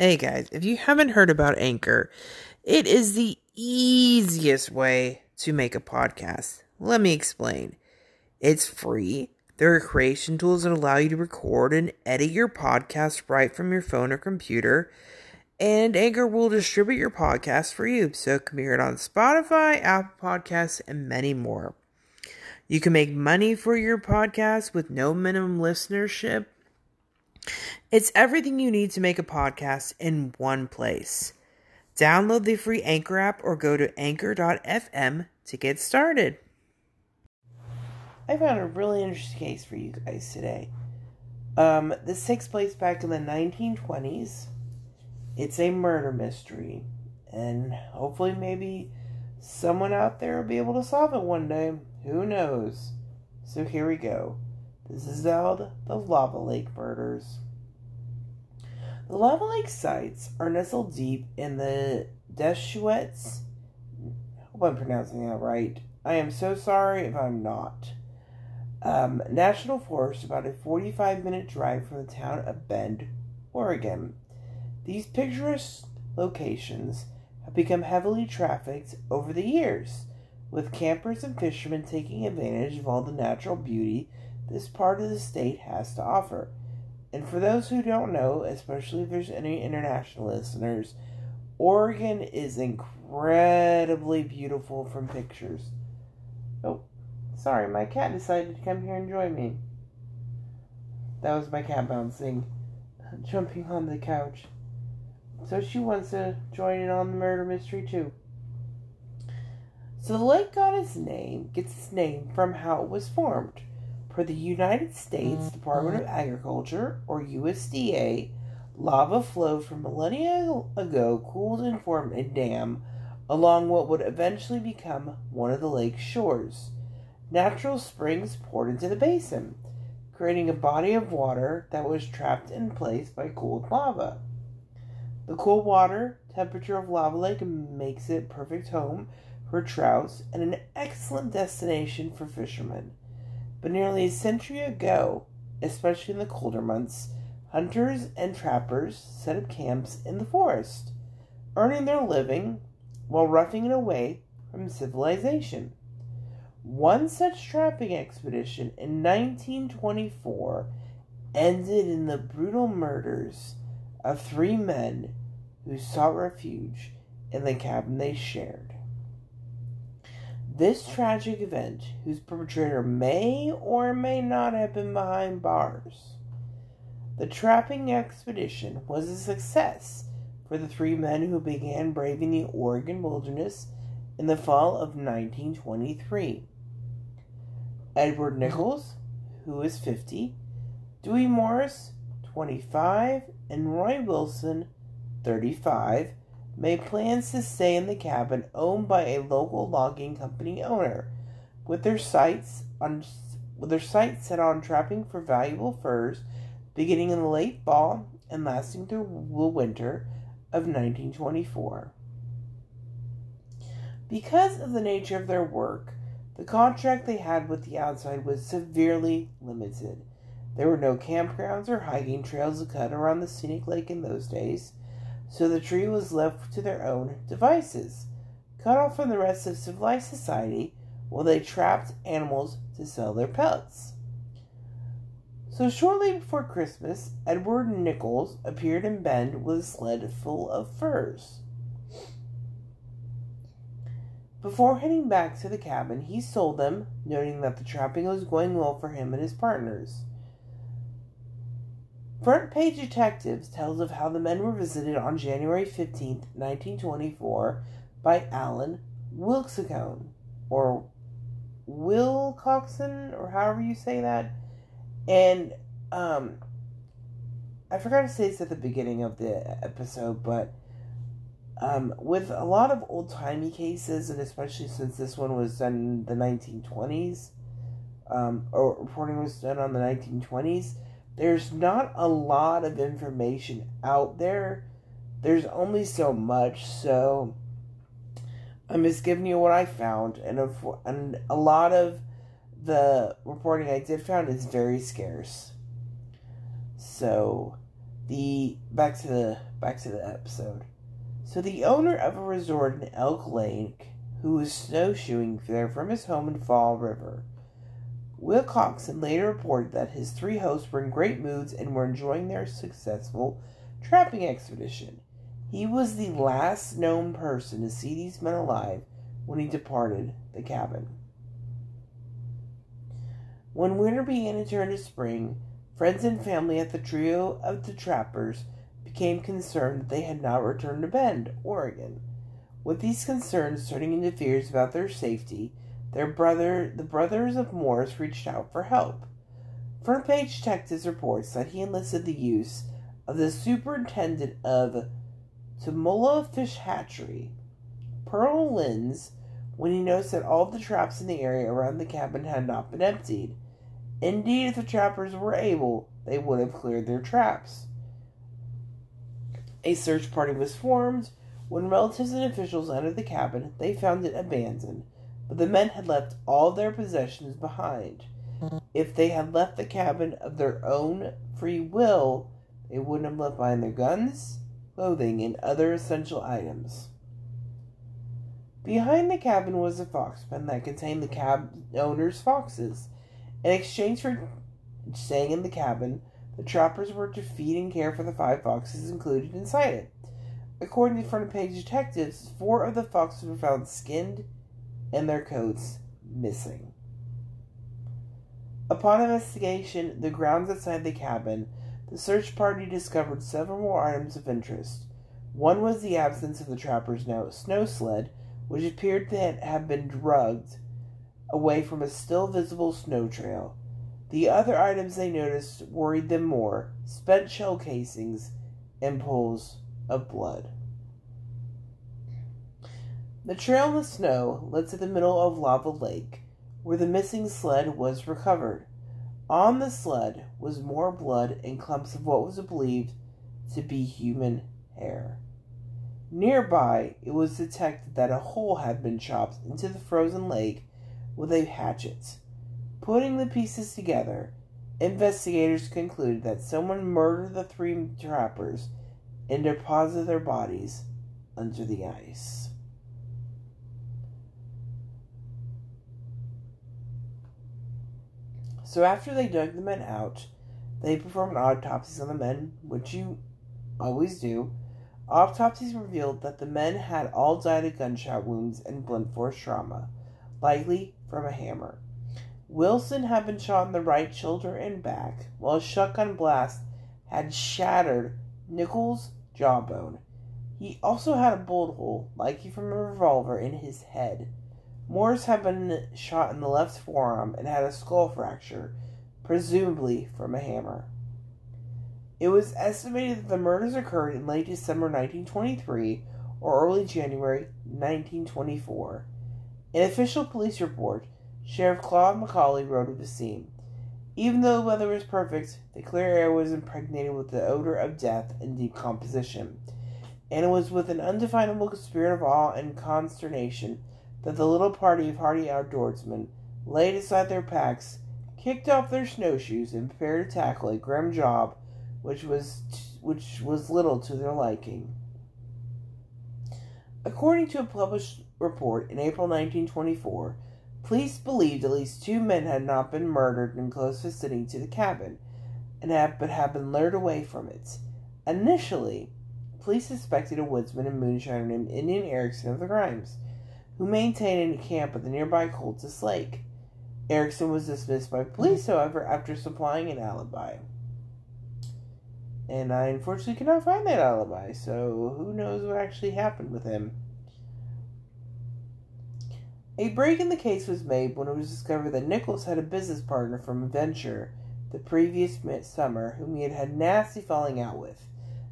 Hey guys, if you haven't heard about Anchor, it is the easiest way to make a podcast. Let me explain. It's free. There are creation tools that allow you to record and edit your podcast right from your phone or computer. And Anchor will distribute your podcast for you, so it can be heard on Spotify, Apple Podcasts, and many more. You can make money for your podcast with no minimum listenership it's everything you need to make a podcast in one place. Download the free Anchor app or go to anchor.fm to get started. I found a really interesting case for you guys today. Um, this takes place back in the 1920s. It's a murder mystery, and hopefully, maybe someone out there will be able to solve it one day. Who knows? So, here we go. This is called the Lava Lake Murders. Lava Lake sites are nestled deep in the Deschutes. Hope I'm pronouncing that right. I am so sorry if I'm not. Um, National Forest, about a 45 minute drive from the town of Bend, Oregon. These picturesque locations have become heavily trafficked over the years, with campers and fishermen taking advantage of all the natural beauty this part of the state has to offer. And for those who don't know, especially if there's any international listeners, Oregon is incredibly beautiful from pictures. Oh, sorry, my cat decided to come here and join me. That was my cat bouncing, jumping on the couch. So she wants to join in on the murder mystery too. So the lake got its name, gets its name from how it was formed. For the United States mm-hmm. Department of Agriculture, or USDA, lava flowed from millennia ago, cooled and formed a dam along what would eventually become one of the lake's shores. Natural springs poured into the basin, creating a body of water that was trapped in place by cooled lava. The cool water temperature of Lava Lake makes it perfect home for trouts and an excellent destination for fishermen. But nearly a century ago, especially in the colder months, hunters and trappers set up camps in the forest, earning their living while roughing it away from civilization. One such trapping expedition in 1924 ended in the brutal murders of three men who sought refuge in the cabin they shared. This tragic event, whose perpetrator may or may not have been behind bars, the trapping expedition was a success for the three men who began braving the Oregon wilderness in the fall of 1923. Edward Nichols, who is 50, Dewey Morris, 25, and Roy Wilson, 35, made plans to stay in the cabin owned by a local logging company owner, with their sights on with their sights set on trapping for valuable furs, beginning in the late fall and lasting through the winter of 1924. Because of the nature of their work, the contract they had with the outside was severely limited. There were no campgrounds or hiking trails to cut around the scenic lake in those days so the tree was left to their own devices, cut off from the rest of civilized society while they trapped animals to sell their pelts. So shortly before Christmas, Edward Nichols appeared in Bend with a sled full of furs. Before heading back to the cabin, he sold them, noting that the trapping was going well for him and his partners. Front Page Detectives tells of how the men were visited on January 15, 1924, by Alan Wilkescone, or Wilcoxon, or however you say that. And um, I forgot to say this at the beginning of the episode, but um, with a lot of old timey cases, and especially since this one was done in the 1920s, um, or reporting was done on the 1920s there's not a lot of information out there. There's only so much, so I'm just giving you what I found, and a, and a lot of the reporting I did found is very scarce. So, the back to the back to the episode. So the owner of a resort in Elk Lake, who was snowshoeing there from his home in Fall River, Wilcoxon later reported that his three hosts were in great moods and were enjoying their successful trapping expedition. He was the last known person to see these men alive when he departed the cabin. When winter began to turn to spring, friends and family at the trio of the trappers became concerned that they had not returned to Bend, Oregon. With these concerns turning into fears about their safety, their brother, the brothers of Morris, reached out for help. Front page detectives reports that he enlisted the use of the superintendent of Tumalo Fish Hatchery, Pearl Lynes, when he noticed that all the traps in the area around the cabin had not been emptied. Indeed, if the trappers were able, they would have cleared their traps. A search party was formed. When relatives and officials entered the cabin, they found it abandoned, but the men had left all their possessions behind. If they had left the cabin of their own free will, they wouldn't have left behind their guns, clothing, and other essential items. Behind the cabin was a fox pen that contained the cab owner's foxes. In exchange for staying in the cabin, the trappers were to feed and care for the five foxes included inside it. According to front page detectives, four of the foxes were found skinned and their coats missing. Upon investigation, the grounds outside the cabin, the search party discovered several more items of interest. One was the absence of the trapper's snow sled, which appeared to have been drugged away from a still visible snow trail. The other items they noticed worried them more spent shell casings and pools of blood. The trail in the snow led to the middle of Lava Lake, where the missing sled was recovered. On the sled was more blood and clumps of what was believed to be human hair. Nearby, it was detected that a hole had been chopped into the frozen lake with a hatchet. Putting the pieces together, investigators concluded that someone murdered the three trappers and deposited their bodies under the ice. So after they dug the men out, they performed autopsies on the men, which you always do. Autopsies revealed that the men had all died of gunshot wounds and blunt force trauma, likely from a hammer. Wilson had been shot in the right shoulder and back, while a shotgun blast had shattered Nichols' jawbone. He also had a bullet hole, likely from a revolver, in his head. Morris had been shot in the left forearm and had a skull fracture, presumably from a hammer. It was estimated that the murders occurred in late December 1923 or early January 1924. An official police report Sheriff Claude McCauley wrote of the scene. Even though the weather was perfect, the clear air was impregnated with the odor of death and decomposition, and it was with an undefinable spirit of awe and consternation that the little party of hardy outdoorsmen laid aside their packs, kicked off their snowshoes, and prepared to tackle a grim job which was t- which was little to their liking. According to a published report in April 1924, Police believed at least two men had not been murdered in close vicinity to the cabin, and had, but had been lured away from it. Initially, police suspected a woodsman and moonshiner named Indian Erickson of the crimes, who maintained a camp at the nearby Cultus Lake. Erickson was dismissed by police, however, after supplying an alibi. And I unfortunately cannot find that alibi, so who knows what actually happened with him. A break in the case was made when it was discovered that Nichols had a business partner from a venture the previous summer whom he had had nasty falling out with.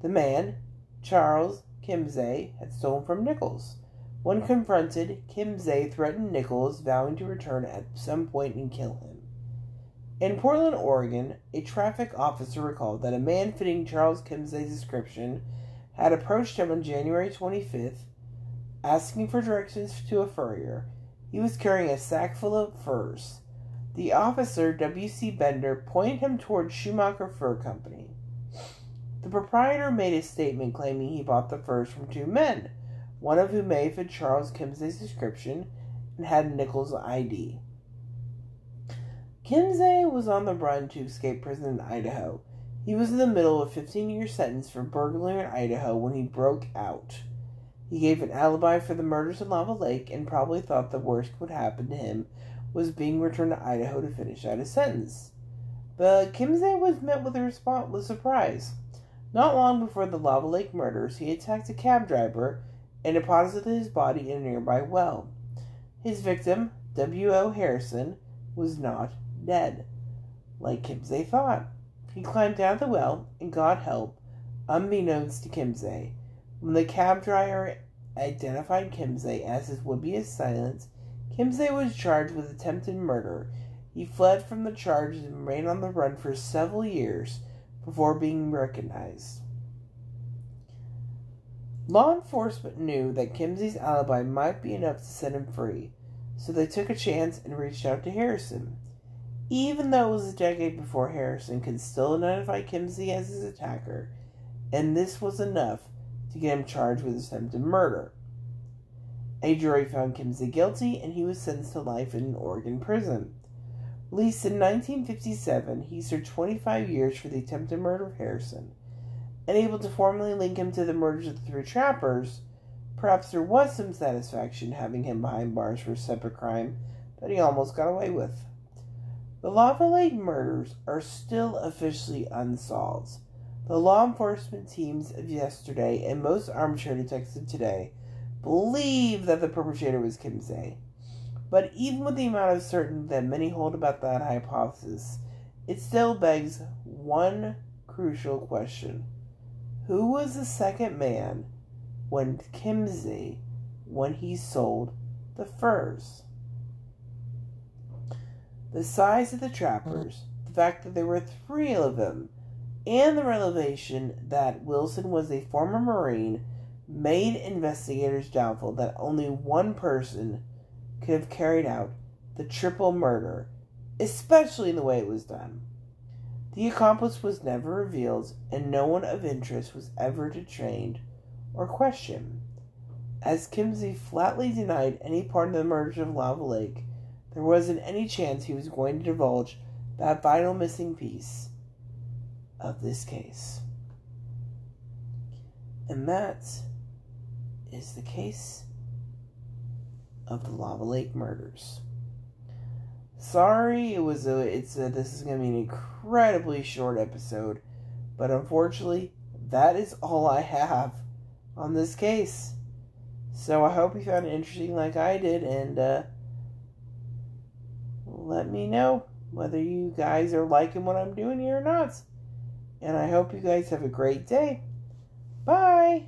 The man, Charles Kimsey, had stolen from Nichols. When confronted, Kimsey threatened Nichols, vowing to return at some point and kill him. In Portland, Oregon, a traffic officer recalled that a man fitting Charles Kimsey's description had approached him on January 25th, asking for directions to a furrier he was carrying a sack full of furs. The officer, W.C. Bender, pointed him toward Schumacher Fur Company. The proprietor made a statement claiming he bought the furs from two men, one of whom may fit Charles Kimsey's description and had Nichols' ID. Kimsey was on the run to escape prison in Idaho. He was in the middle of a 15 year sentence for burglary in Idaho when he broke out. He gave an alibi for the murders in Lava Lake and probably thought the worst would happen to him was being returned to Idaho to finish out his sentence. But Kimsey was met with a response with surprise. Not long before the Lava Lake murders, he attacked a cab driver and deposited his body in a nearby well. His victim, W.O. Harrison, was not dead, like Kimsey thought. He climbed out the well and got help, unbeknownst to Kimsey. When the cab driver identified Kimsey as his would-be assailant, Kimsey was charged with attempted murder. He fled from the charges and remained on the run for several years before being recognized. Law enforcement knew that Kimsey's alibi might be enough to set him free, so they took a chance and reached out to Harrison. Even though it was a decade before Harrison could still identify Kimsey as his attacker, and this was enough to get him charged with attempted murder. A jury found Kimsey guilty and he was sentenced to life in an Oregon prison. Released in 1957, he served 25 years for the attempted murder of Harrison. Unable to formally link him to the murders of the three trappers, perhaps there was some satisfaction having him behind bars for a separate crime that he almost got away with. The Lava Lake murders are still officially unsolved. The law enforcement teams of yesterday and most armchair detectives today believe that the perpetrator was Kimsey. But even with the amount of certainty that many hold about that hypothesis, it still begs one crucial question. Who was the second man when Kimsey when he sold the furs? The size of the trappers, the fact that there were three of them, and the revelation that Wilson was a former Marine made investigators doubtful that only one person could have carried out the triple murder, especially in the way it was done. The accomplice was never revealed, and no one of interest was ever detained or questioned. As Kimsey flatly denied any part in the murder of Lava Lake, there wasn't any chance he was going to divulge that vital missing piece of this case. And that is the case of the Lava Lake murders. Sorry, it was a it's a this is going to be an incredibly short episode, but unfortunately, that is all I have on this case. So I hope you found it interesting like I did and uh let me know whether you guys are liking what I'm doing here or not. And I hope you guys have a great day. Bye.